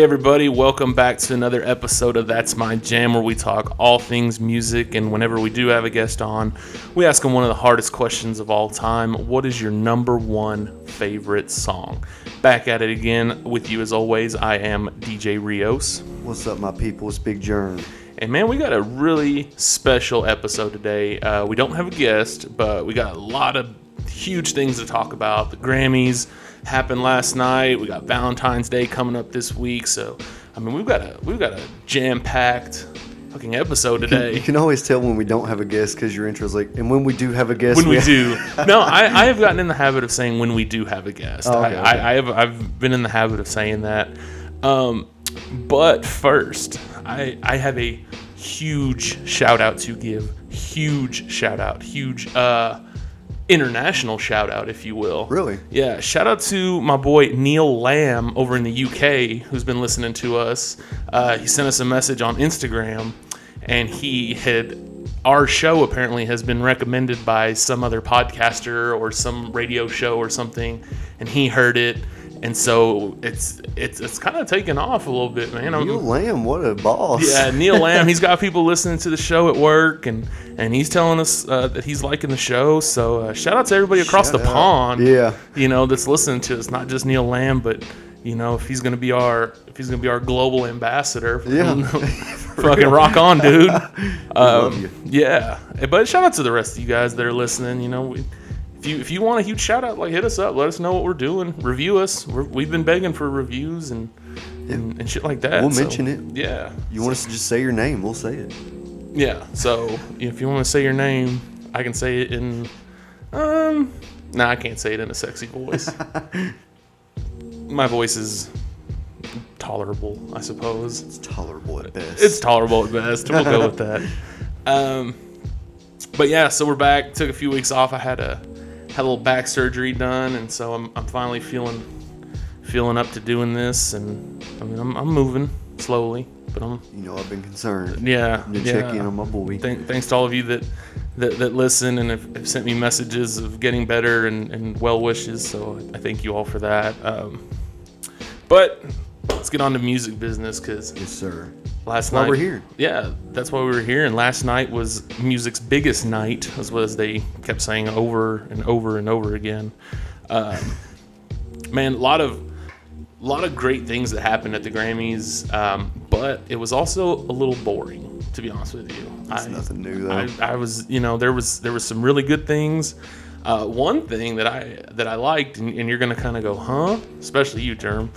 Hey, everybody, welcome back to another episode of That's My Jam, where we talk all things music. And whenever we do have a guest on, we ask them one of the hardest questions of all time What is your number one favorite song? Back at it again with you as always. I am DJ Rios. What's up, my people? It's Big Germ. And man, we got a really special episode today. Uh, we don't have a guest, but we got a lot of huge things to talk about. The Grammys happened last night. We got Valentine's Day coming up this week, so I mean, we've got a we've got a jam-packed fucking episode today. You can always tell when we don't have a guest because your intro's like, and when we do have a guest, when we do. No, I, I have gotten in the habit of saying when we do have a guest. Oh, okay, I, okay. I, I have I've been in the habit of saying that. Um, but first, I I have a huge shout out to give. Huge shout out. Huge uh international shout out, if you will. Really? Yeah. Shout out to my boy Neil Lamb over in the UK who's been listening to us. Uh, he sent us a message on Instagram, and he had our show apparently has been recommended by some other podcaster or some radio show or something, and he heard it. And so it's it's it's kind of taken off a little bit, man. I'm- Neil Lamb, what a boss! yeah, Neil Lamb. He's got people listening to the show at work, and and he's telling us uh, that he's liking the show. So uh, shout out to everybody across Shout the out. pond. Yeah. you know that's listening to us. Not just Neil Lamb, but you know if he's gonna be our if he's gonna be our global ambassador. Yeah. fucking rock on, dude. love Um, you. yeah, but shout out to the rest of you guys that are listening. You know. We, if you, if you want a huge shout out, like hit us up. Let us know what we're doing. Review us. We're, we've been begging for reviews and, and, and shit like that. We'll so, mention it. Yeah. You want us to just say your name? We'll say it. Yeah. So if you want to say your name, I can say it in. Um. Nah, I can't say it in a sexy voice. My voice is tolerable, I suppose. It's tolerable at best. It's tolerable at best. We'll go with that. Um. But yeah, so we're back. Took a few weeks off. I had a had a little back surgery done, and so I'm I'm finally feeling feeling up to doing this, and I mean I'm I'm moving slowly, but I'm you know, I've been concerned. yeah. To yeah. check in on my boy. Thank, thanks to all of you that that, that listen and have, have sent me messages of getting better and, and well wishes. So I thank you all for that. Um, but let's get on to music business because yes, sir. Last night we're here. Yeah, that's why we were here. And last night was music's biggest night, as well as they kept saying over and over and over again. Um, man, a lot of a lot of great things that happened at the Grammys, um, but it was also a little boring, to be honest with you. It's nothing new though. I, I was, you know, there was there was some really good things. Uh, one thing that I that I liked, and, and you're gonna kind of go, huh? Especially you, Germ.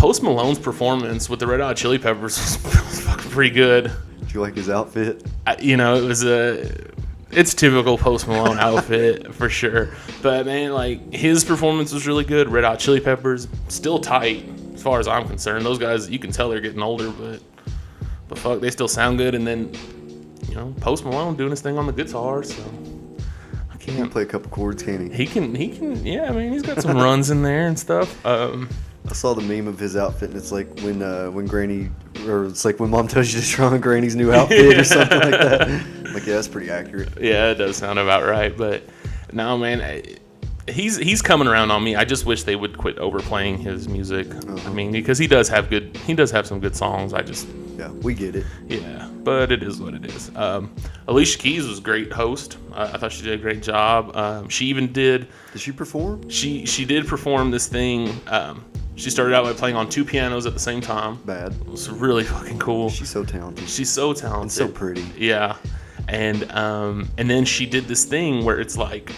Post Malone's performance with the Red Hot Chili Peppers was fucking pretty good. Do you like his outfit? I, you know, it was a it's typical Post Malone outfit for sure. But man, like his performance was really good. Red Hot Chili Peppers still tight as far as I'm concerned. Those guys, you can tell they're getting older, but but fuck, they still sound good. And then you know, Post Malone doing his thing on the guitar, so I He can can't. play a couple chords, can he? He can, he can, yeah. I mean, he's got some runs in there and stuff. Um, I saw the meme of his outfit, and it's like when uh, when Granny, or it's like when Mom tells you to try on Granny's new outfit or something like that. I'm like, yeah, that's pretty accurate. Yeah, it does sound about right. But no, man, I- he's he's coming around on me. I just wish they would quit overplaying his music. I mean, because he does have good, he does have some good songs. I just, Yeah, we get it. yeah, but it is what it is. Um, Alicia Keys was a great host. I, I thought she did a great job. Um, she even did Did she perform? she she did perform this thing. Um, she started out by playing on two pianos at the same time. Bad. It was really fucking cool. She's so talented. She's so talented. And so pretty. Yeah, and um, and then she did this thing where it's like,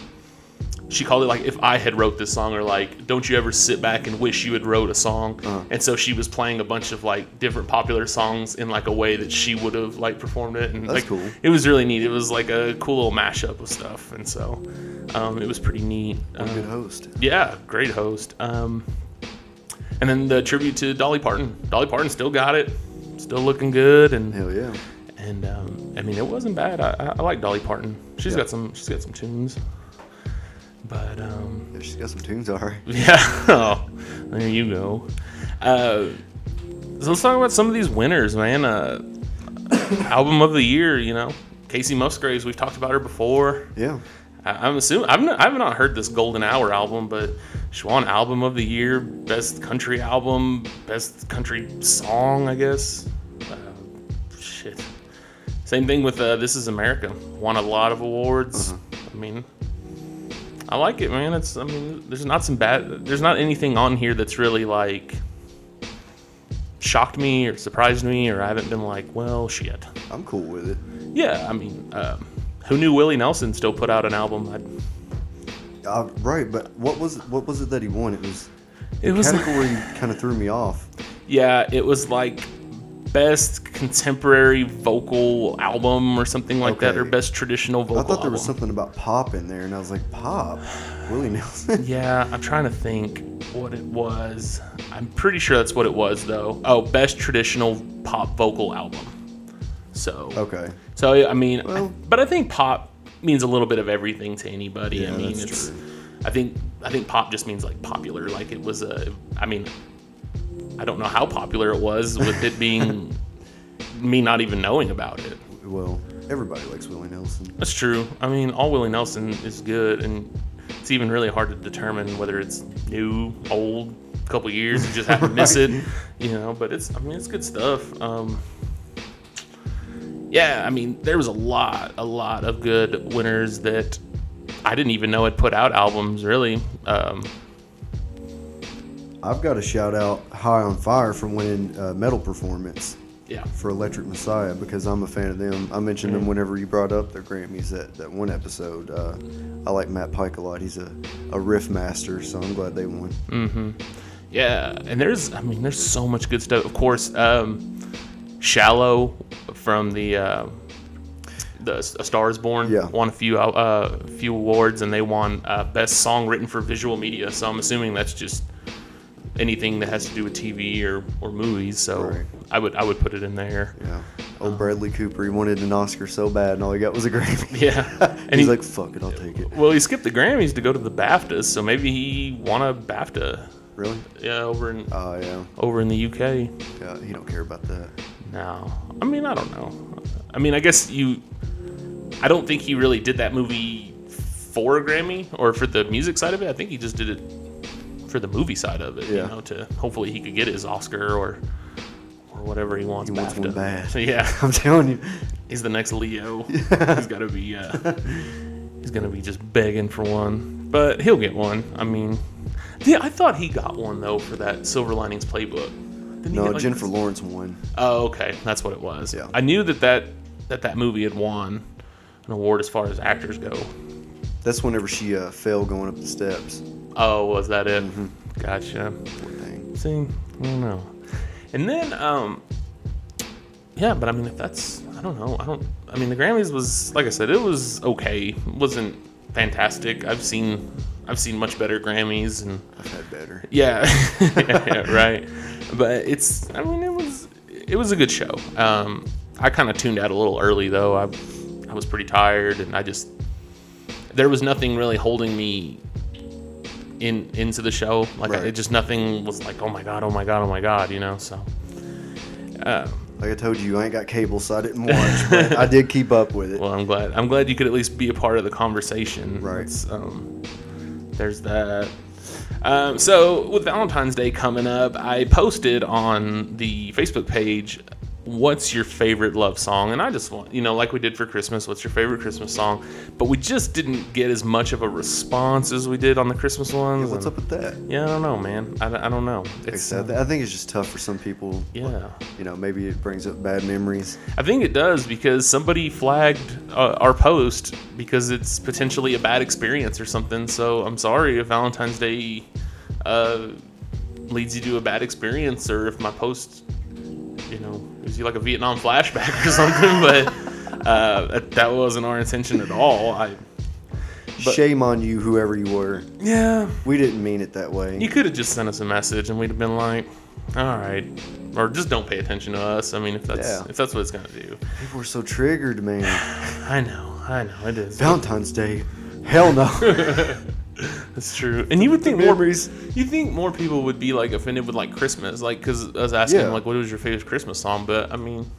she called it like if I had wrote this song, or like, don't you ever sit back and wish you had wrote a song? Uh-huh. And so she was playing a bunch of like different popular songs in like a way that she would have like performed it, and That's like cool. it was really neat. It was like a cool little mashup of stuff, and so um, it was pretty neat. A good Um, host. yeah, great host. Um, and then the tribute to Dolly Parton. Dolly Parton still got it, still looking good, and Hell yeah. and um, I mean it wasn't bad. I, I, like Dolly Parton. She's Yeah. got some she's got some tunes. But um, Yeah, she's got some tunes, all right. yeah, oh, there you go. Uh, so let's talk about some of these winners, man. Uh, album of the year, you know, Kacey Musgraves. We've talked about her before. Yeah. I- I'm assuming I've not, I've not heard this Golden Hour album, but won Album of the Year, Best Country Album, Best Country Song, I guess. Uh, shit. Same thing with uh, This Is America. Won a lot of awards. I mean, I like it, man. It's I mean, there's not some bad. There's not anything on here that's really like shocked me or surprised me, or I haven't been like, well, shit. I'm cool with it. Yeah, I mean, um, who knew Willie Nelson still put out an album? I, Uh, right, but what was what was it that he won? It was it was category kind of threw me off. yeah, it was like best contemporary vocal album or something like that, or best traditional vocal. I thought there was album. something about pop in there, and I was like, pop, Willie Nelson. Yeah, I'm trying to think what it was. I'm pretty sure that's what it was though. Oh, best traditional pop vocal album. So okay, So I mean, I- but I think pop means a little bit of everything to anybody. Yeah, I mean, that's it's. true. I think I think pop just means like popular. Like it was a. I mean, I don't know how popular it was with it being me not even knowing about it. well, everybody likes Willie Nelson. That's true. I mean, all Willie Nelson is good, and it's even really hard to determine whether it's new, old, a couple years. You just have to miss it, you know. But it's, I mean, it's good stuff. Um, yeah, I mean, there was a lot, a lot of good winners that I didn't even know had put out albums. Really, um, I've got to shout out High on Fire for winning uh, metal performance yeah, for Electric Messiah because I'm a fan of them. I mentioned Mm. them whenever you brought up their Grammys that, that one episode. Uh, I like Matt Pike a lot. He's a, a riff master, so I'm glad they won. Mm-hmm. yeah. And there's, I mean, there's so much good stuff. Of course, um, "Shallow" from the. Uh, the A Star Is Born Yeah. won a few uh, few awards, and they won uh, best song written for visual media. So I'm assuming that's just anything that has to do with TV or, or movies. So Right. I would I would put it in there. Yeah. Old Bradley Cooper, he wanted an Oscar so bad, and all he got was a Grammy. Yeah, and he's like, "Fuck it, I'll take it." well, he skipped the Grammys to go to the BAFTAs, so maybe he won a BAFTA. Really? Yeah, over in Oh yeah. over in the UK. Yeah, he don't care about that. No, I mean I don't know. I mean I guess you. I don't think he really did that movie for a Grammy or for the music side of it. I think he just did it for the movie side of it. Yeah. You know, to hopefully he could get his Oscar or or whatever he wants. He wants one bad. Yeah, I'm telling you. he's the next Leo. He's got to be. Uh, he's gonna be just begging for one, but he'll get one. I mean, yeah, I thought he got one though for that Silver Linings Playbook. Didn't he No, get, like, Jennifer Lawrence won. Oh, okay, that's what it was. Yeah. I knew that that that that movie had won an award as far as actors go. That's whenever she uh, fell going up the steps. Oh, was that it? Mm-hmm. Gotcha. Poor thing. See, I don't know. And then, um, yeah, but I mean, if that's, I don't know, I don't. I mean, the Grammys was, like I said, it was okay. It wasn't fantastic. I've seen, I've seen much better Grammys, and I've had better. yeah, yeah, right. But it's, I mean, it was, it was a good show. Um, I kind of tuned out a little early though. I, I was pretty tired, and I just, there was nothing really holding me in into the show. Like I, it just nothing was like, oh my god, oh my god, oh my god, you know. So, uh, Like I told you, I ain't got cable, so I didn't watch, but I did keep up with it. well, I'm glad. I'm glad you could at least be a part of the conversation. Right. Um, there's that. Um, so with Valentine's Day coming up, I posted on the Facebook page, "What's your favorite love song?" And I just want, you know, like we did for Christmas, what's your favorite Christmas song? But we just didn't get as much of a response as we did on the Christmas ones. What's and- up with that? Yeah, I don't know, man. I, I don't know. It's I I think it's just tough for some people. yeah. You know, maybe it brings up bad memories. I think it does because somebody flagged uh, our post because it's potentially a bad experience or something. So I'm sorry if Valentine's Day uh, leads you to a bad experience or if my post, you know, gives you like a Vietnam flashback or something. But uh, that, that wasn't our intention at all. I But- Shame on you, whoever you were. yeah, We didn't mean it that way. you could have just sent us a message and we'd have been like, all right, or just don't pay attention to us. I mean, if that's Yeah. if that's what it's gonna do. People are so triggered, man. I know, I know, it is. Valentine's Day. Hell no. That's true. And you would think more memories. you think more people would be like offended with like Christmas, like because I was asking Yeah. like what was your favorite Christmas song, but I mean,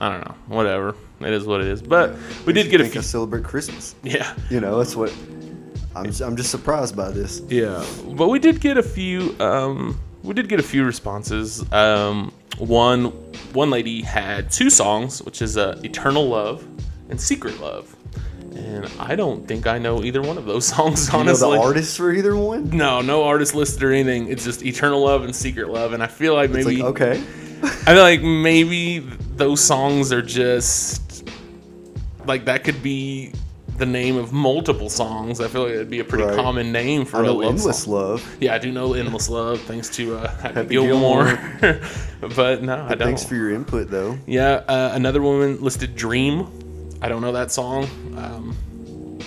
I don't know. Whatever. It is what it is. But we did get a few. Celebrate Christmas. Yeah. You know, that's what. I'm. I'm just surprised by this. Yeah, but we did get a few. Um, we did get a few responses. Um, one one lady had two songs, which is uh, "Eternal Love" and "Secret Love," and I don't think I know either one of those songs. You know Honestly, the artists for either one? no, no artist listed or anything. It's just "Eternal Love" and "Secret Love," and I feel like It's maybe like okay. I feel like maybe those songs are just like that could be the name of multiple songs. I feel like it'd be a pretty Right. common name for I a know lead endless song. love. Yeah, I do know "Endless Love" thanks to uh, Happy, Happy Gilmore. but no, I don't. Thanks for your input, though. yeah, uh, another woman listed "Dream." I don't know that song. Um,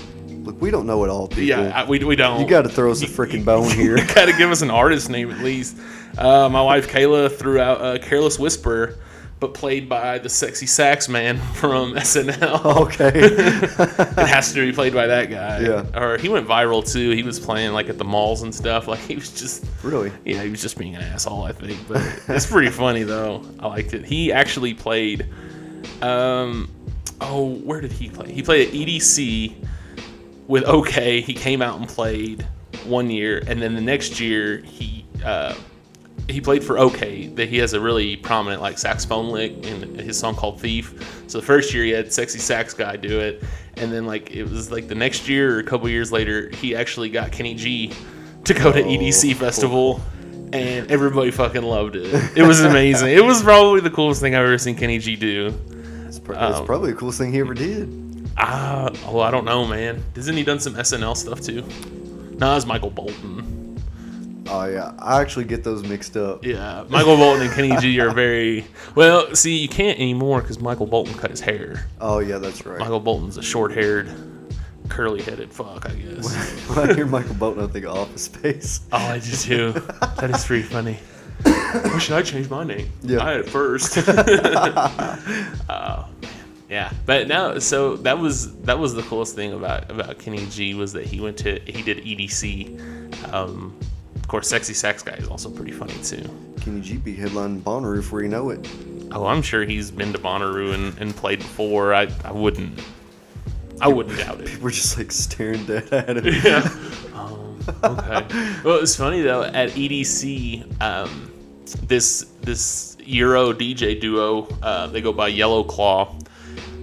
Look, we don't know it all, people. yeah, I, we, we don't. you got to throw us a freaking bone here. You gotta give us an artist name at least. Uh, my wife Kayla threw out uh, "Careless Whisper," but played by the sexy sax man from SNL. okay. it has to be played by that guy. Yeah. Or he went viral too. He was playing like at the malls and stuff. Like he was just really? yeah, he was just being an asshole, I think. But it's pretty funny though. I liked it. He actually played. Um, oh, where did he play? He played at EDC with Ookay. He came out and played one year, and then the next year he uh, he played for Ookay. That he has a really prominent like saxophone lick in his song called Thief. So the first year he had sexy sax guy do it, and then like it was like the next year or a couple years later he actually got Kenny G to go to Oh, EDC cool. festival. And everybody fucking loved it. It was amazing. it was probably the coolest thing I've ever seen Kenny G do. It's, Um, probably the coolest thing he ever did. Ah, oh, I don't know, man. Hasn't he done some SNL stuff too? No, it's Michael Bolton. Oh yeah, I actually get those mixed up. Yeah, Michael Bolton and Kenny G are very well. See, you can't anymore because Michael Bolton cut his hair. Oh yeah, that's right. Michael Bolton's a short-haired, curly-headed fuck, I guess. when I hear Michael Bolton, I think of Office Space. oh, I do too. That is pretty funny. Why should I change my name? Yeah. I had it first. oh man, yeah. But now so that was that was the coolest thing about about Kenny G was that he went to he did EDC. Um, of course, Sexy Sax Guy is also pretty funny too. Kenny G be headlining Bonnaroo before you know it. Oh, I'm sure he's been to Bonnaroo and, and played before. I, I wouldn't I wouldn't doubt it. We're just like staring dead at him. yeah. Um, okay. Well, it's funny though. At EDC, um, this this Euro DJ duo, uh, they go by Yellow Claw.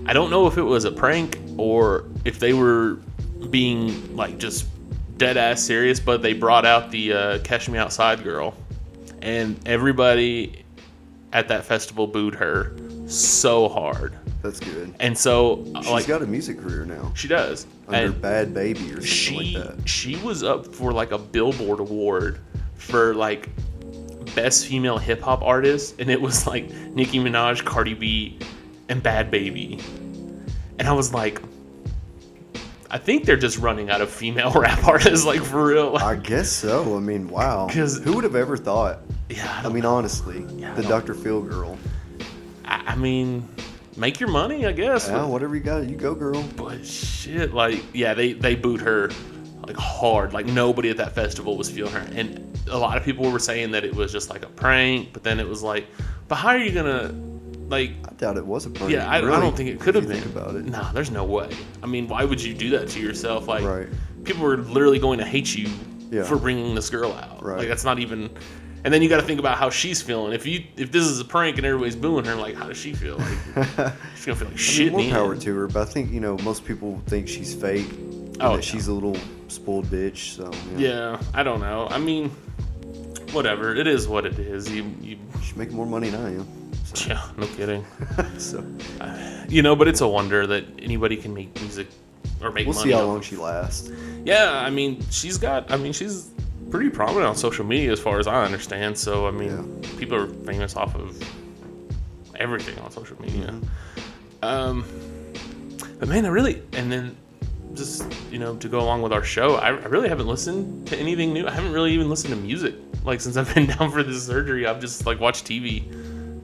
I don't know if it was a prank or if they were being like just dead ass serious, but they brought out the uh, "Catch Me Outside" girl, and everybody at that festival booed her so hard. That's good. And so, She's like, got a music career now. she does. Under And- Bhad Bhabie or something she like that. she was up for like a Billboard award for like best female hip hop artist, and it was like Nicki Minaj, Cardi B, and Bhad Bhabie, and I was like. I think they're just running out of female rap artists, like for real. I guess so. I mean, wow. 'Cause- Who would have ever thought? yeah, I, I mean, know. honestly, Yeah, the Dr. Phil girl. I, I mean, make your money, I guess. Yeah, whatever you got, you go, girl. But shit, like, yeah, they they boot her like hard. Like nobody at that festival was feeling her, and a lot of people were saying that it was just like a prank. But then it was like, but how are you gonna, like, I doubt it was a prank. yeah, I, I don't think it could have been. About it. No, there's no way. I mean, why would you do that to yourself? Like, Right. people were literally going to hate you Yeah. for bringing this girl out. Right. Like, that's not even. And then you got to think about how she's feeling. If you if this is a prank and everybody's booing her, like, how does she feel? Like, she's gonna feel like I shit. mean, more power end. to her, but I think you know most people think she's fake. Oh, that yeah. she's a little spoiled bitch. So Yeah, I don't know. I mean, whatever. It is what it is. You, you, she's making more money than I am. So, yeah, no kidding. so You know, but it's a wonder that anybody can make music or make we'll money. see how long she lasts. Yeah, I mean, she's got. I mean, she's pretty prominent on social media as far as I understand. So I mean, people are famous off of everything on social media. Mm-hmm. Um, but man, I really and then just you know to go along with our show, I, I really haven't listened to anything new. I haven't really even listened to music like since I've been down for this surgery. I've just like watched TV.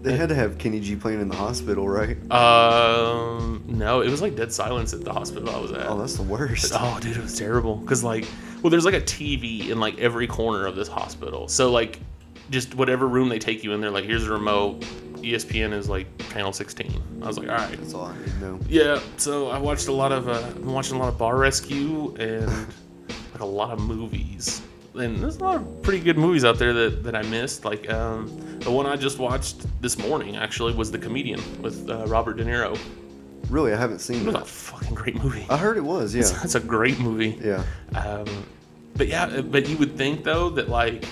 They had to have Kenny G playing in the hospital, right? Um, no, it was like dead silence at the hospital I was at. Oh, that's the worst. Oh, dude, it was terrible. Cause like, well, there's like a TV in like every corner of this hospital. So like, just whatever room they take you in, they're like, here's a remote, ESPN is like channel 16. I was like, all right. That's all I need to know. Yeah, so I watched a lot of, uh, I've been watching a lot of Bar Rescue and like a lot of movies. And there's a lot of pretty good movies out there that, that I missed. Like um, the one I just watched this morning actually was The Comedian with uh, Robert De Niro. Really, I haven't seen It was a that. fucking great movie. I heard it was. Yeah. It's a great movie. Yeah. Um, but yeah, but you would think though that like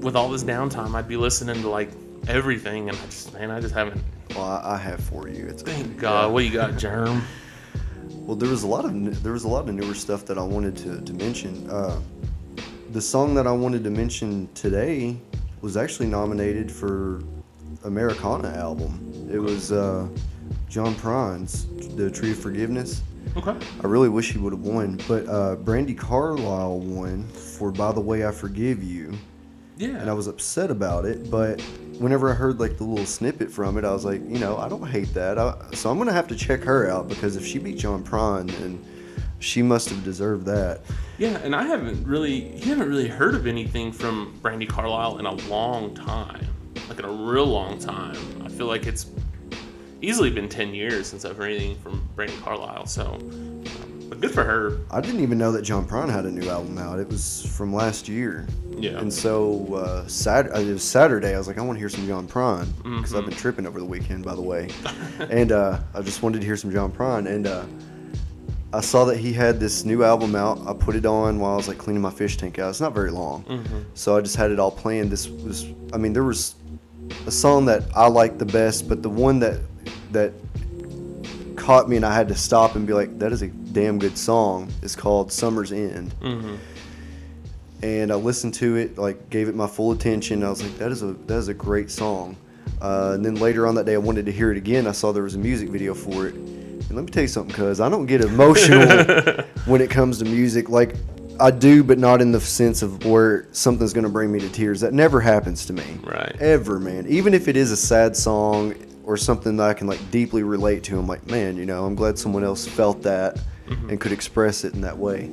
with all this downtime, I'd be listening to like everything, and I just man, I just haven't. Well, I, I have for you. It's Thank God, what do you got, Germ? Well, there was a lot of there was a lot of newer stuff that I wanted to, to mention. Uh, the song that I wanted to mention today was actually nominated for Americana album. It was uh, John Prine's "The Tree of Forgiveness." Okay. I really wish he would have won, but uh, Brandi Carlile won for "By the Way I Forgive You," Yeah. and I was upset about it. But whenever I heard like the little snippet from it, I was like, you know, I don't hate that. I, so I'm gonna have to check her out because if she beat John Prine, then she must have deserved that. Yeah, and I haven't really, you haven't really heard of anything from Brandi Carlile in a long time, like in a real long time. I feel like it's easily been ten years since I've heard anything from Brandi Carlile. So, um, but good for her. I didn't even know that John Prine had a new album out. It was from last year. Yeah. And so uh, Sat- uh, it was Saturday. I was like, I want to hear some John Prine because I've Mm-hmm. been tripping over the weekend, by the way. and uh, I just wanted to hear some John Prine. And uh, I saw that he had this new album out. I put it on while I was like cleaning my fish tank out. It's not very long, Mm-hmm. so I just had it all playing. This was, I mean, there was a song that I liked the best, but the one that that caught me and I had to stop and be like, that is a damn good song. Is called Summer's End Mm-hmm. and I listened to it, like gave it my full attention. I was like, that is a that is a great song. Uh, and then later on that day, I wanted to hear it again. I saw there was a music video for it. And let me tell you something, cuz I don't get emotional when it comes to music. Like I do, but not in the sense of where something's gonna bring me to tears. That never happens to me. Right. Ever, man. Even if it is a sad song or something that I can like deeply relate to, I'm like, man, you know, I'm glad someone else felt that mm-hmm. and could express it in that way.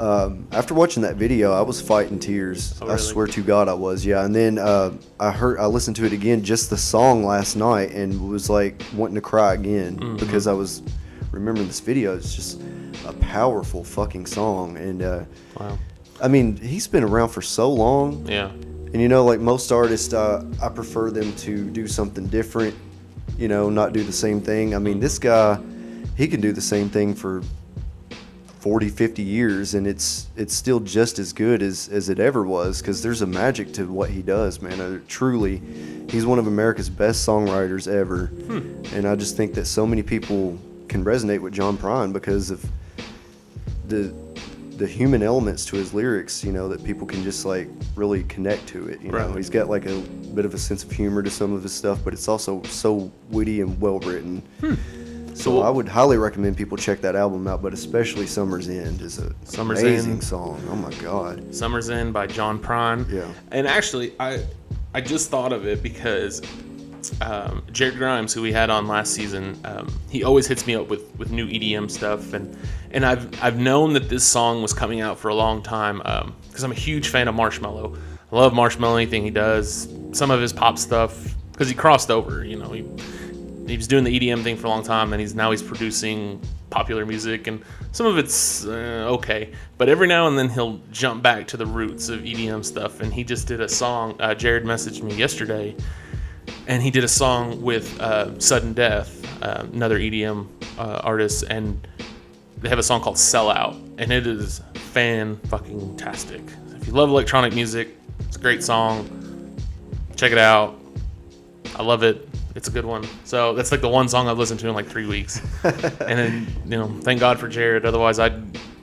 Um, after watching that video, I was fighting tears. Oh, I swear to God, I was. Yeah, and then uh, I heard, I listened to it again, just the song last night, and was like wanting to cry again Mm-hmm. because I was remembering this video. It's just a powerful fucking song, and uh, Wow. I mean, he's been around for so long, Yeah. and you know, like most artists, uh, I prefer them to do something different. You know, not do the same thing. I mean, this guy, he can do the same thing for 40, 50 years, and it's it's still just as good as as it ever was. Because there's a magic to what he does, man. Uh, truly, he's one of America's best songwriters ever, and I just think that so many people can resonate with John Prine because of the the human elements to his lyrics, you know, that people can just like really connect to it. You know, he's got like a bit of a sense of humor to some of his stuff, but it's also so witty and well written. So So- I would highly recommend people check that album out, but especially "Summer's End" is a Summer's amazing End. song. Oh my god! Summer's End by John Prine. Yeah. And actually, I I just thought of it because um, Jared Grimes, who we had on last season, um, he always hits me up with, with new EDM stuff, and and I've I've known that this song was coming out for a long time because I'm a huge fan of Marshmello. I love Marshmello, anything he does, some of his pop stuff, because he crossed over. You know, he he was doing the EDM thing for a long time, and he's now he's producing popular music, and some of it's uh, okay, but every now and then he'll jump back to the roots of EDM stuff. And he just did a song. Uh, Jared messaged me yesterday, and he did a song with uh, Sudden Death, uh, another EDM uh, artist, and they have a song called "Sell Out," and it is fan fucking tastic. If you love electronic music, it's a great song. Check it out. I love it. It's a good one. So that's like the one song I've listened to in like three weeks. and then, you know, thank God for Jared. Otherwise, I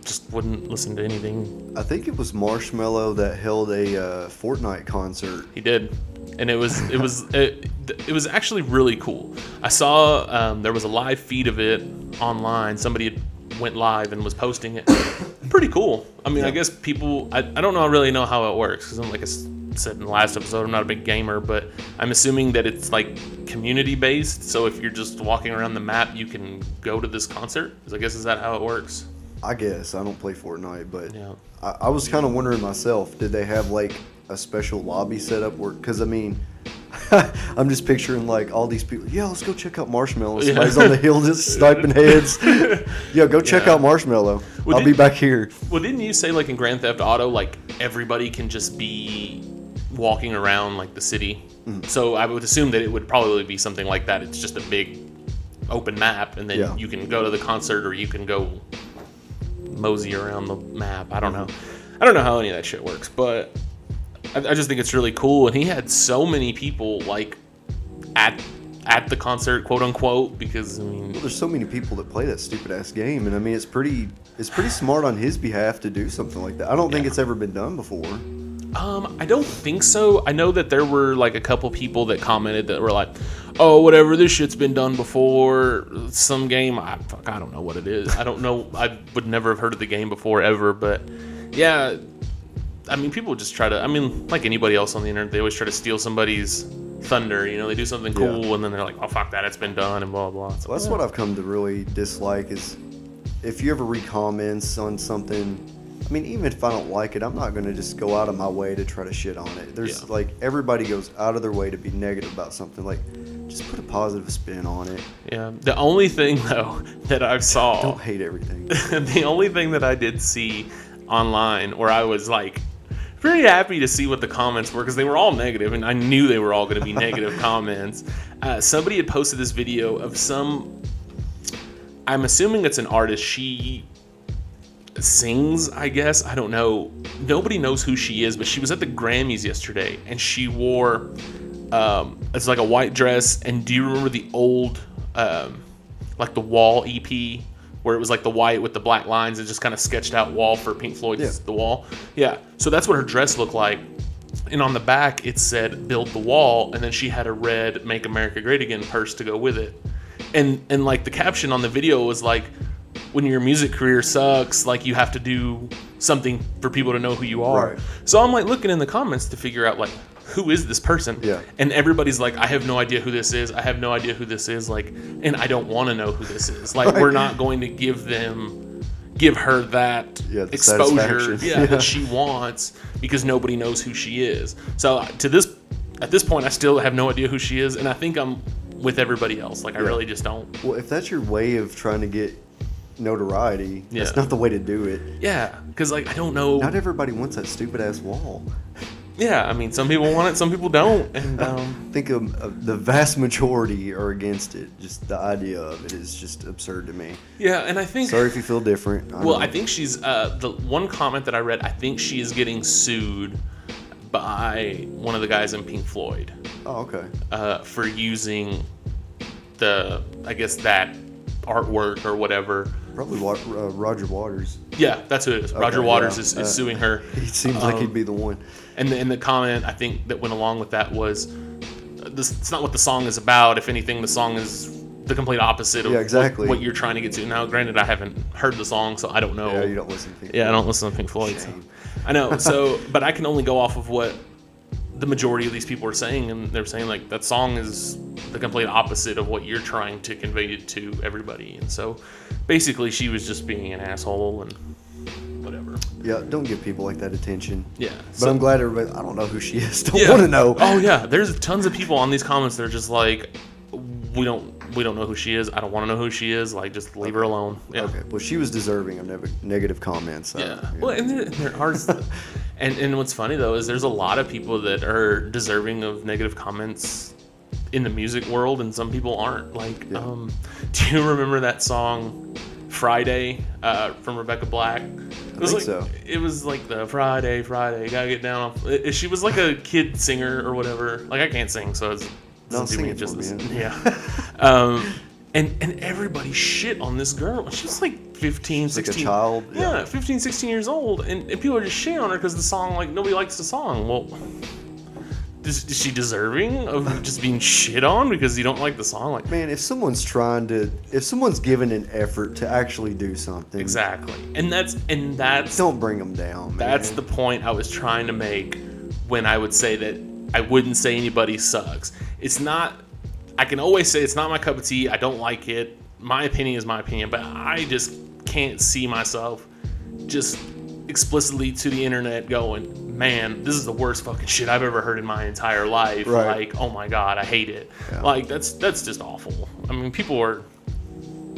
just wouldn't listen to anything I think it was Marshmello that held a uh, Fortnite concert. he did. And it was it was it, it was actually really cool. I saw um, there was a live feed of it online. Somebody had went live and was posting it. Pretty cool. I mean, I guess people. I, I don't know. really know how it works because I'm like I s- said in the last episode, I'm not a big gamer, but I'm assuming that it's like community based. So if you're just walking around the map, you can go to this concert. I guess is that how it works? I guess I don't play Fortnite, but Yeah. I, I was kind of wondering myself, did they have like a special lobby set up? Where, because I mean, I'm just picturing like all these people. Yeah, let's go check out Marshmello. Yeah. Somebody's on the hill just sniping heads. yeah, go check Yeah. out Marshmello. Well, I'll be back here. Well, didn't you say like in Grand Theft Auto, like everybody can just be walking around like the city? Mm-hmm. So I would assume that it would probably be something like that. It's just a big open map, and then Yeah. you can go to the concert or you can go mosey around the map. I don't know. I don't know how any of that shit works, but I, I just think it's really cool. And he had so many people like at at the concert, quote unquote, because I mean, Well, there's so many people that play that stupid ass game, and I mean, it's pretty, it's pretty smart on his behalf to do something like that. I don't think it's ever been done before. Um, I don't think so. I know that there were like a couple people that commented that were like, "Oh, whatever, this shit's been done before." Some game, I fuck, I don't know what it is. I don't know. I would never have heard of the game before ever, but yeah, I mean, people just try to. I mean, like anybody else on the internet, they always try to steal somebody's thunder. You know, they do something Yeah. cool, and then they're like, "Oh, fuck that, it's been done," and blah blah. So, Well, that's what I've come to really dislike is if you ever read comments on something. I mean, even if I don't like it, I'm not going to just go out of my way to try to shit on it. There's Yeah. like everybody goes out of their way to be negative about something. Like, just put a positive spin on it. Yeah. The only thing though that I saw. Don't hate everything. the only thing that I did see online where I was like pretty happy to see what the comments were because they were all negative and I knew they were all going to be negative comments. Uh, somebody had posted this video of some, I'm assuming it's an artist. She sings, I guess. I don't know. Nobody knows who she is, but she was at the Grammys yesterday and she wore um, it's like a white dress. And do you remember the old, um, like the Wall EP, where it was like the white with the black lines and just kind of sketched out Wall for Pink Floyd's Yeah. The Wall? Yeah. So that's what her dress looked like. And on the back it said "Build the Wall," and then she had a red "Make America Great Again" purse to go with it. And and like the caption on the video was like, "When your music career sucks, like you have to do something for people to know who you are." Right. So I'm like looking in the comments to figure out like who is this person? Yeah. And everybody's like, I have no idea who this is. I have no idea who this is. Like, and I don't want to know who this is. Like, Right. we're not going to give them, give her that Yeah, exposure, yeah, Yeah. that she wants because nobody knows who she is. So uh, to this, at this point, I still have no idea who she is, and I think I'm with everybody else. Like, I really just don't. well, if that's your way of trying to get notoriety, Yeah. that's not the way to do it. Yeah, because like I don't know. Not everybody wants that stupid ass wall. yeah, I mean, some people want it, some people don't, and um, I think um, uh, the vast majority are against it. Just the idea of it is just absurd to me. yeah, and I think Sorry if you feel different. Well, know. I think she's uh, the one comment that I read. I think she is getting sued by one of the guys in Pink Floyd Oh, okay. uh, for using the, I guess that artwork or whatever. Probably uh, Roger Waters. Yeah, that's who it is. Roger Waters yeah. is, is Uh, suing her. He seems like Um, he'd be the one. And the, and the comment I think that went along with that was, this it's not what the song is about. If anything, the song is the complete opposite of Yeah, exactly. what, you're trying to get to. Now, granted, I haven't heard the song, so I don't know. Yeah, you don't listen to people. Yeah, I don't listen to Pink Floyd. So. I know. So, but I can only go off of what the majority of these people are saying, and they're saying like that song is the complete opposite of what you're trying to convey it to everybody. And so, basically, she was just being an asshole and whatever. Yeah, don't give people like that attention. Yeah. But I'm glad everybody. I don't know who she is. Don't yeah. want to know. Oh yeah, there's tons of people on these comments that are just like, we don't we don't know who she is. I don't want to know who she is. Like, just leave her alone. Yeah. Okay. Well, she was deserving of nev- negative comments. so, Yeah. Well, and there, there are, and and what's funny though is there's a lot of people that are deserving of negative comments in the music world, and some people aren't. Like, Yeah. um, do you remember that song Friday uh, from Rebecca Black? It was think like so. it was like the Friday, Friday, gotta get down. Off. it- she was like a kid singer or whatever. Like I can't sing, so it's No, doesn't do sing me it me, Yeah. um, and and everybody shit on this girl. She's like 15, like a 16. child, Yeah. yeah. 15, 16 years old, and, and people are just shitting on her because the song, like, nobody likes the song. Well, is, is she deserving of just being shit on because you don't like the song? Like, Man, if someone's trying to, if someone's given an effort to actually do something, exactly. And that's and that's don't bring them down. Man. that's the point I was trying to make when I would say that I wouldn't say anybody sucks. It's not. I can always say it's not my cup of tea. I don't like it. My opinion is my opinion, but I just can't see myself just explicitly to the internet going, man, this is the worst fucking shit I've ever heard in my entire life. Right. Like, oh my god, I hate it. Yeah. Like that's that's just awful. I mean, people are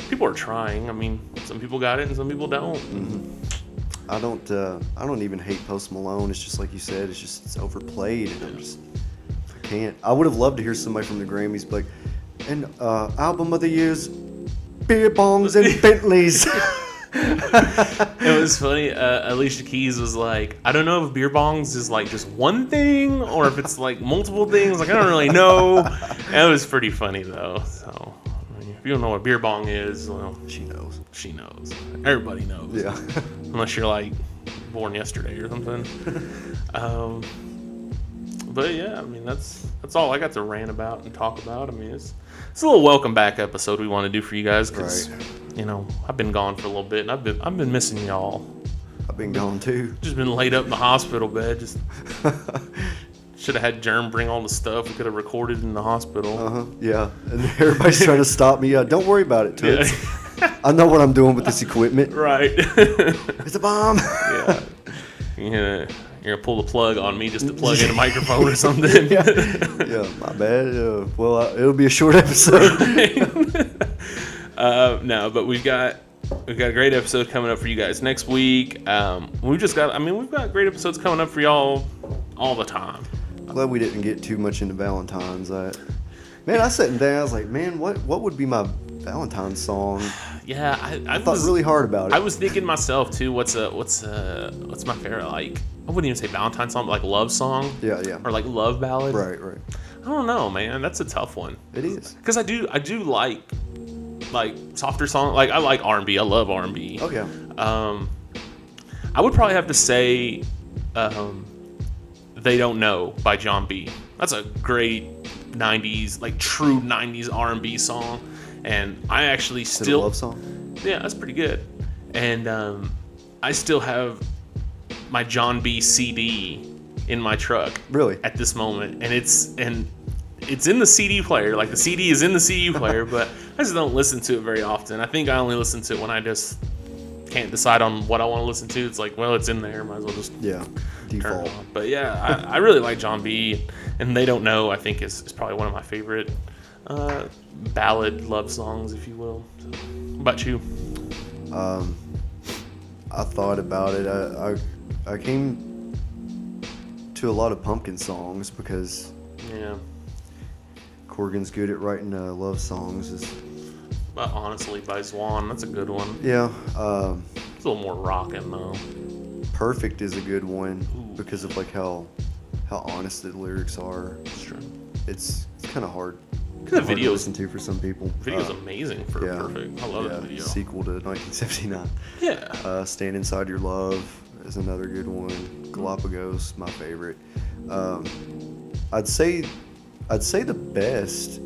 people are trying. I mean, some people got it and some people don't. Mm-hmm. I don't. Uh, I don't even hate Post Malone. It's just like you said. It's just it's overplayed, and I'm just. I can't. I would have loved to hear somebody from the Grammys be like, and uh, album of the years, beer bongs and Bentleys. It was funny. Uh, Alicia Keys was like, I don't know if beer bongs is like just one thing or if it's like multiple things. Like I don't really know. And it was pretty funny though. So I mean, if you don't know what beer bong is, well, she knows. she knows. Everybody knows. Yeah. unless you're like born yesterday or something. um, but yeah, I mean that's that's all I got to rant about and talk about. I mean it's it's a little welcome back episode we want to do for you guys because Right. you know I've been gone for a little bit and I've been I've been missing y'all. I've been gone too. Just been laid up in the hospital bed. Just should have had Germ bring all the stuff we could have recorded in the hospital. Uh huh. Yeah. And everybody's trying to stop me. Uh, don't worry about it, Yeah. I know what I'm doing with this equipment. right. It's a bomb. yeah. You're gonna, you're gonna pull the plug on me just to plug in a microphone or something. yeah. yeah. My bad. Uh, well, uh, it'll be a short episode. uh, no, but we've got we've got a great episode coming up for you guys next week. Um, we've just got, I mean, we've got great episodes coming up for y'all all the time. Glad we didn't get too much into Valentine's. I, man, I sat down. I was like, man, what what would be my Valentine's song? Yeah, I, I, I thought was really hard about it. I was thinking myself too. What's a what's a what's my favorite like? I wouldn't even say Valentine's song, but like love song yeah, yeah. or like love ballad. Right, right. I don't know, man. That's a tough one. It is. Because I do I do like like softer song. Like I like R and B. I love R and B. Okay. Um, I would probably have to say, um, "They Don't Know" by Jon B. That's a great '90s, like true '90s R&B song, and I actually Is still, love song? yeah, that's pretty good. And um, I still have my Jon B. CD in my truck Really? at this moment, and it's and it's in the CD player. Like the CD is in the CD player, but I just don't listen to it very often. I think I only listen to it when I just can't decide on what I want to listen to. It's like, well, it's in there. Might as well just Yeah. Default. But yeah, I, I really like Jon B. And they don't know. I think is, is probably one of my favorite uh, ballad love songs, if you will. So, about you? Um, I thought about it. I, I I came to a lot of pumpkin songs because Yeah, Corgan's good at writing uh, love songs. Is but honestly, by Swan, that's a good one. yeah. Um, It's a little more rocking though. Perfect is a good one Ooh. because of like how how honest the lyrics are. It's true. It's it's kind of hard. The hard to listen to for some people. video's Uh, amazing for yeah. Perfect. I love yeah, that video. Sequel to 1979. Yeah. Uh, Stand Inside Your Love is another good one. Galapagos, my favorite. Um, I'd say, I'd say the best,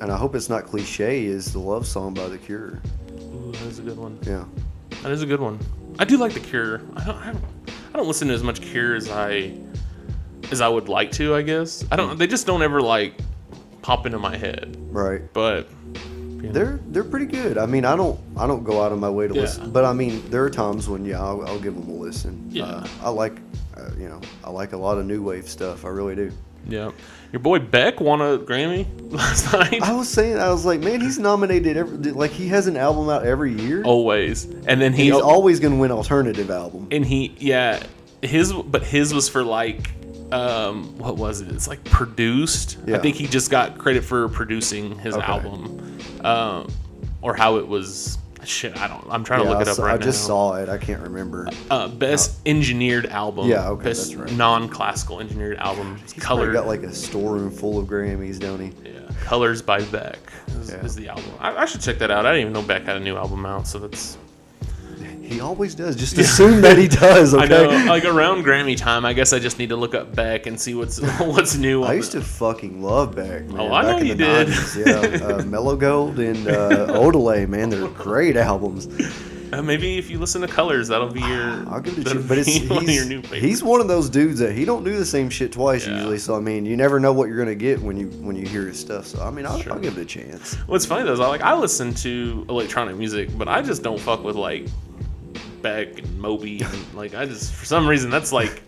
and I hope it's not cliche, is the love song by The Cure. Ooh, that is a good one. Yeah, That is a good one. I do like the Cure. I don't. I don't, I don't listen to as much Cure as I as I would like to. I guess I don't. They just don't ever like pop into my head. right. But you know, They're they're pretty good. I mean, I don't I don't go out of my way to Yeah. listen, but I mean, there are times when yeah, I'll, I'll give them a listen. Yeah. Uh, I like, uh, you know, I like a lot of new wave stuff. I really do. Yeah. Your boy Beck won a Grammy last night. I was saying, I was like, man, he's nominated every like he has an album out every year. Always, and then he He's always gonna win alternative album. and he yeah his but his was for like um what was it it's like produced i think he just got credit for producing his Okay. album um or how it was shit i don't i'm trying to Yeah, look it up saw- right I just saw it. I can't remember. uh, best engineered album Yeah, okay, best that's right. non-classical engineered album He's color got like a storeroom full of Grammys, don't he? yeah colors by beck is, Yeah. is the album I, I should check that out i didn't even know beck had a new album out so that's He always does. Just assume that he does. Okay. i know like around grammy time i guess i just need to look up beck and see what's what's new I used the- to fucking love Beck, man. Oh, I back know in you the did. 90s, yeah. Uh, Mellow Gold and uh, Odelay, man, they're great albums. Uh, maybe if you listen to Colors, that'll be your. I'll give it that'll chance. But it's, one of your he's, new favorites. he's one of those dudes that he don't do the same shit twice Yeah. usually. So I mean, you never know what you're gonna get when you when you hear his stuff. So I mean, I'll, Sure. I'll give it a chance. What's funny though is I like I listen to electronic music, but I just don't fuck with like Beck and Moby. And, like I just for some reason that's like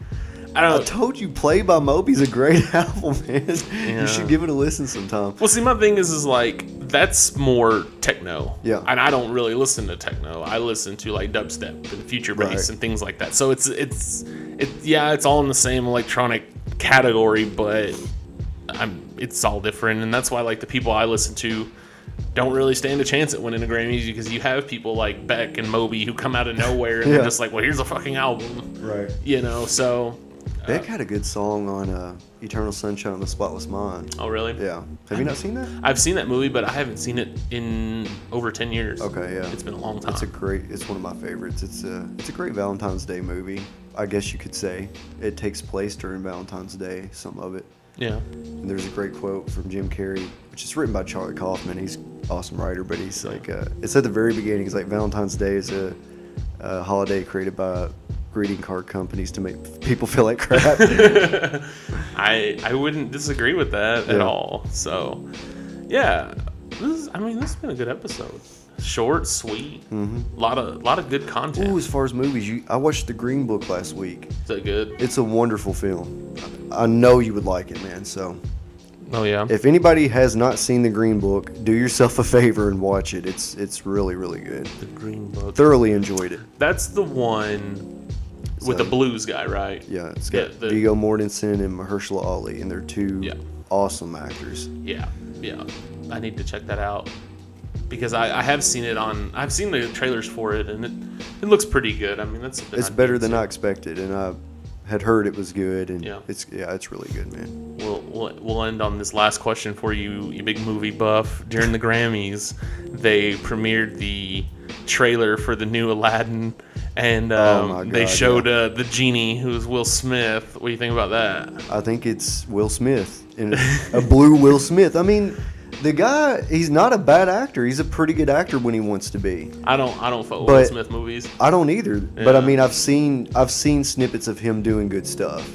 I I don't. Know told you, Play by Moby's a great album, man. Yeah. You should give it a listen sometime. Well, see, my thing is, is like that's more techno. Yeah. And I don't really listen to techno. I listen to like dubstep and future bass Right. and things like that. So it's it's it yeah, it's all in the same electronic category, but I'm it's all different, and that's why like the people I listen to don't really stand a chance at winning a Grammy because you have people like Beck and Moby who come out of nowhere and Yeah. they're just like, well, here's a fucking album, Right. you know. So, Beck had a good song on uh, Eternal Sunshine of the Spotless Mind. oh really? Yeah. Have you not seen that? I've seen that movie, but I haven't seen it in over ten years. Okay, yeah. It's been a long time. It's a great. It's one of my favorites. It's a. It's a great Valentine's Day movie. I guess you could say it takes place during Valentine's Day. Some of it. Yeah. And there's a great quote from Jim Carrey, which is written by Charlie Kaufman. He's an awesome writer, but he's like, uh, it's at the very beginning. He's like, Valentine's Day is a, a holiday created by greeting card companies to make people feel like crap. I I wouldn't disagree with that at all. So, yeah, this is, I mean, this has been a good episode. Short, sweet, a lot of lot of good content. Ooh, as far as movies, you, I watched The Green Book last week. Is that good? It's a wonderful film. I know you would like it, man. So Oh yeah. if anybody has not seen The Green Book, do yourself a favor and watch it. It's it's really really good. the Green Book. Thoroughly enjoyed it. That's the one with the blues guy, right? Yeah, it's Yeah, got the- Viggo Mortensen and Mahershala Ali, and they're two Yeah. awesome actors. Yeah, yeah. I need to check that out because I, I have seen it on. I've seen the trailers for it, and it it looks pretty good. I mean, that's It's I'd better than I expected, and I had heard it was good, and Yeah. it's yeah, it's really good, man. We'll, we'll, we'll end on this last question for you, you big movie buff. During the Grammys, they premiered the trailer for the new Aladdin, and Oh um, my they showed yeah. uh, the genie, who's Will Smith. What do you think about that? I think it's Will Smith, and a blue Will Smith. I mean, the guy, he's not a bad actor. He's a pretty good actor when he wants to be. I don't I don't fuck with But- Will Smith movies. I don't either, but I Yeah. mean, I've seen I've seen snippets of him doing good stuff,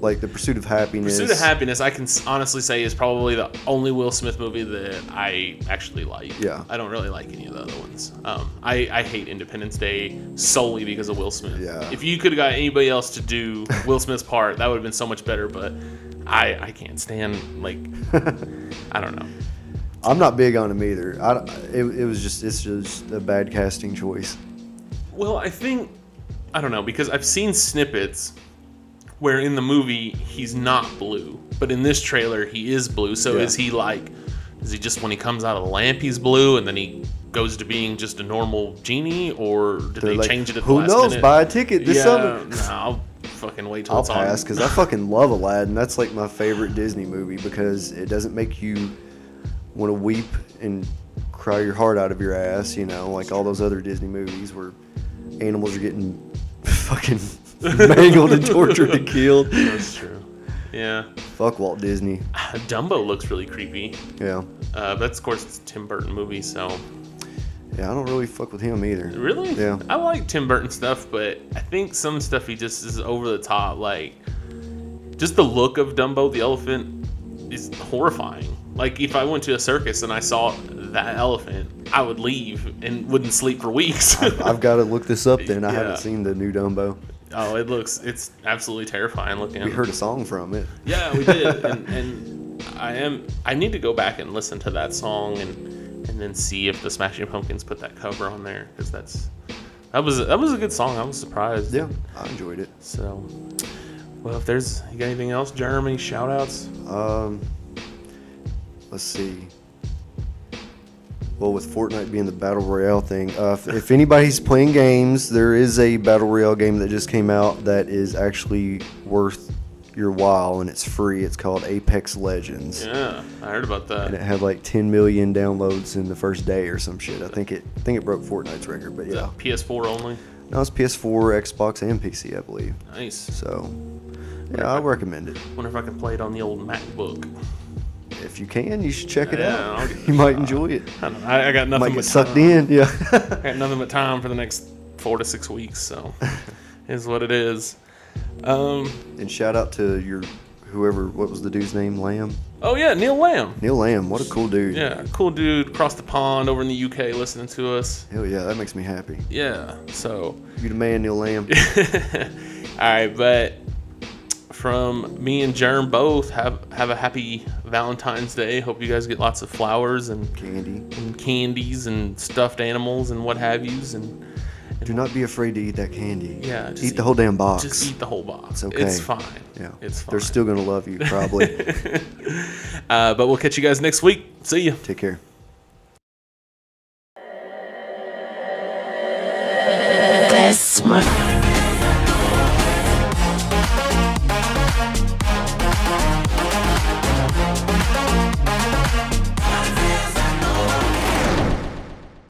like The Pursuit of Happiness. Pursuit of Happiness, I can s- honestly say, is probably the only Will Smith movie that I actually like. Yeah. I don't really like any of the other ones. Um, I, I hate Independence Day solely because of Will Smith. Yeah. If you could have got anybody else to do Will Smith's part, that would have been so much better. But I I can't stand like I don't know. I'm not big on him either. I, it, it was just it's just a bad casting choice. Well, I think I don't know because I've seen snippets where in the movie he's not blue, but in this trailer he is blue. So Yeah. is he like is he just when he comes out of the lamp he's blue and then he goes to being just a normal genie or did They're they like, change it at the who last knows? minute? Buy a ticket this yeah, summer. no, I'll fucking wait till I'll it's pass because I fucking love Aladdin. That's like my favorite Disney movie because it doesn't make you want to weep and cry your heart out of your ass. You know, like all those other Disney movies where animals are getting fucking mangled and tortured and killed. That's true. Yeah, Fuck Walt Disney. Dumbo looks really creepy. Yeah, Uh, but of course it's a Tim Burton movie, so yeah. I don't really fuck with him either. Really? Yeah. I like Tim Burton stuff, but I think some stuff he just is over the top. Like, just the look of Dumbo the elephant is horrifying. Like, if I went to a circus and I saw that elephant, I would leave and wouldn't sleep for weeks. I've got to look this up. Then I Yeah. haven't seen the new Dumbo. oh, it looks, it's absolutely terrifying looking. We heard a song from it. Yeah, we did, and, and I am. I need to go back and listen to that song and and then see if the Smashing Pumpkins put that cover on there because that's that was that was a good song. I was surprised. Yeah, I enjoyed it. So, well, if there's you got anything else, Jeremy, shout outs. Um, let's see. Well, with Fortnite being the battle royale thing, uh, if, if anybody's playing games, there is a battle royale game that just came out that is actually worth your while, and it's free. It's called Apex Legends, Yeah, I heard about that. and it had like 10 million downloads in the first day or some shit. I think it, I think it broke Fortnite's record, but Is yeah. that PS4 only. No, it's PS4, Xbox, and PC, I believe. Nice. So, yeah, I recommend it. Wonder if I can play it on the old MacBook. If you can, you should check it Yeah, out. You might enjoy it. I, I, got nothing Might but sucked time. in, yeah. I got nothing but time for the next four to six weeks. So, is what it is. Um, and shout out to your whoever. What was the dude's name? Lamb. Oh yeah, Neil Lamb. Neil Lamb. What a cool dude. Yeah, cool dude across the pond over in the UK listening to us. Hell yeah, that makes me happy. Yeah, so You the man, Neil Lamb. all right, but from me and Germ both have have a happy Valentine's Day. Hope you guys get lots of flowers and, Candy. and candies and stuffed animals and what have yous and Do not be afraid to eat that candy. Yeah, just Eat the whole damn box. just eat the whole box. It's okay. It's fine. yeah. it's fine. They're still gonna love you probably. uh, but we'll catch you guys next week. See you. Take care. This one.